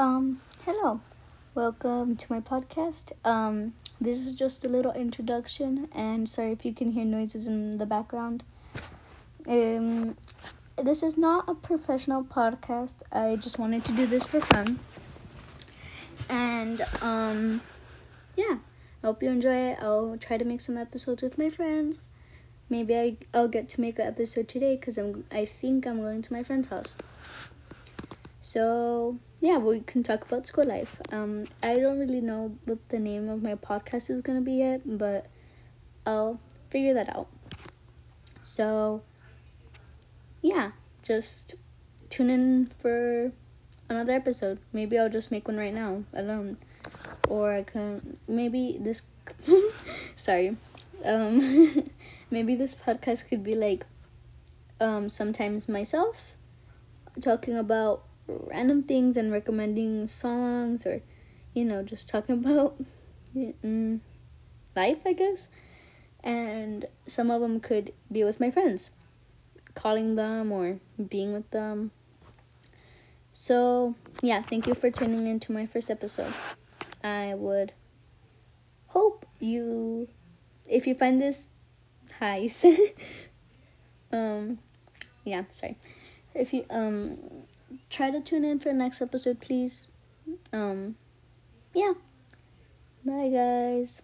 Um, hello. Welcome to my podcast. Um, this is just a little introduction and sorry if you can hear noises in the background. Um, this is not a professional podcast. I just wanted to do this for fun. And um yeah, I hope you enjoy it. I'll try to make some episodes with my friends. Maybe I I'll get to make an episode today cuz I'm I think I'm going to my friend's house. So yeah, we can talk about school life. Um, I don't really know what the name of my podcast is gonna be yet, but I'll figure that out. So yeah, just tune in for another episode. Maybe I'll just make one right now alone, or I can maybe this. sorry, um, maybe this podcast could be like um sometimes myself talking about random things and recommending songs or you know just talking about mm, life i guess. And some of them could be with my friends calling them or being with them. So yeah thank you for tuning into my first episode. I would hope you if you find this hi um yeah sorry. If you um try to tune in for the next episode, please. Um, yeah. Bye, guys.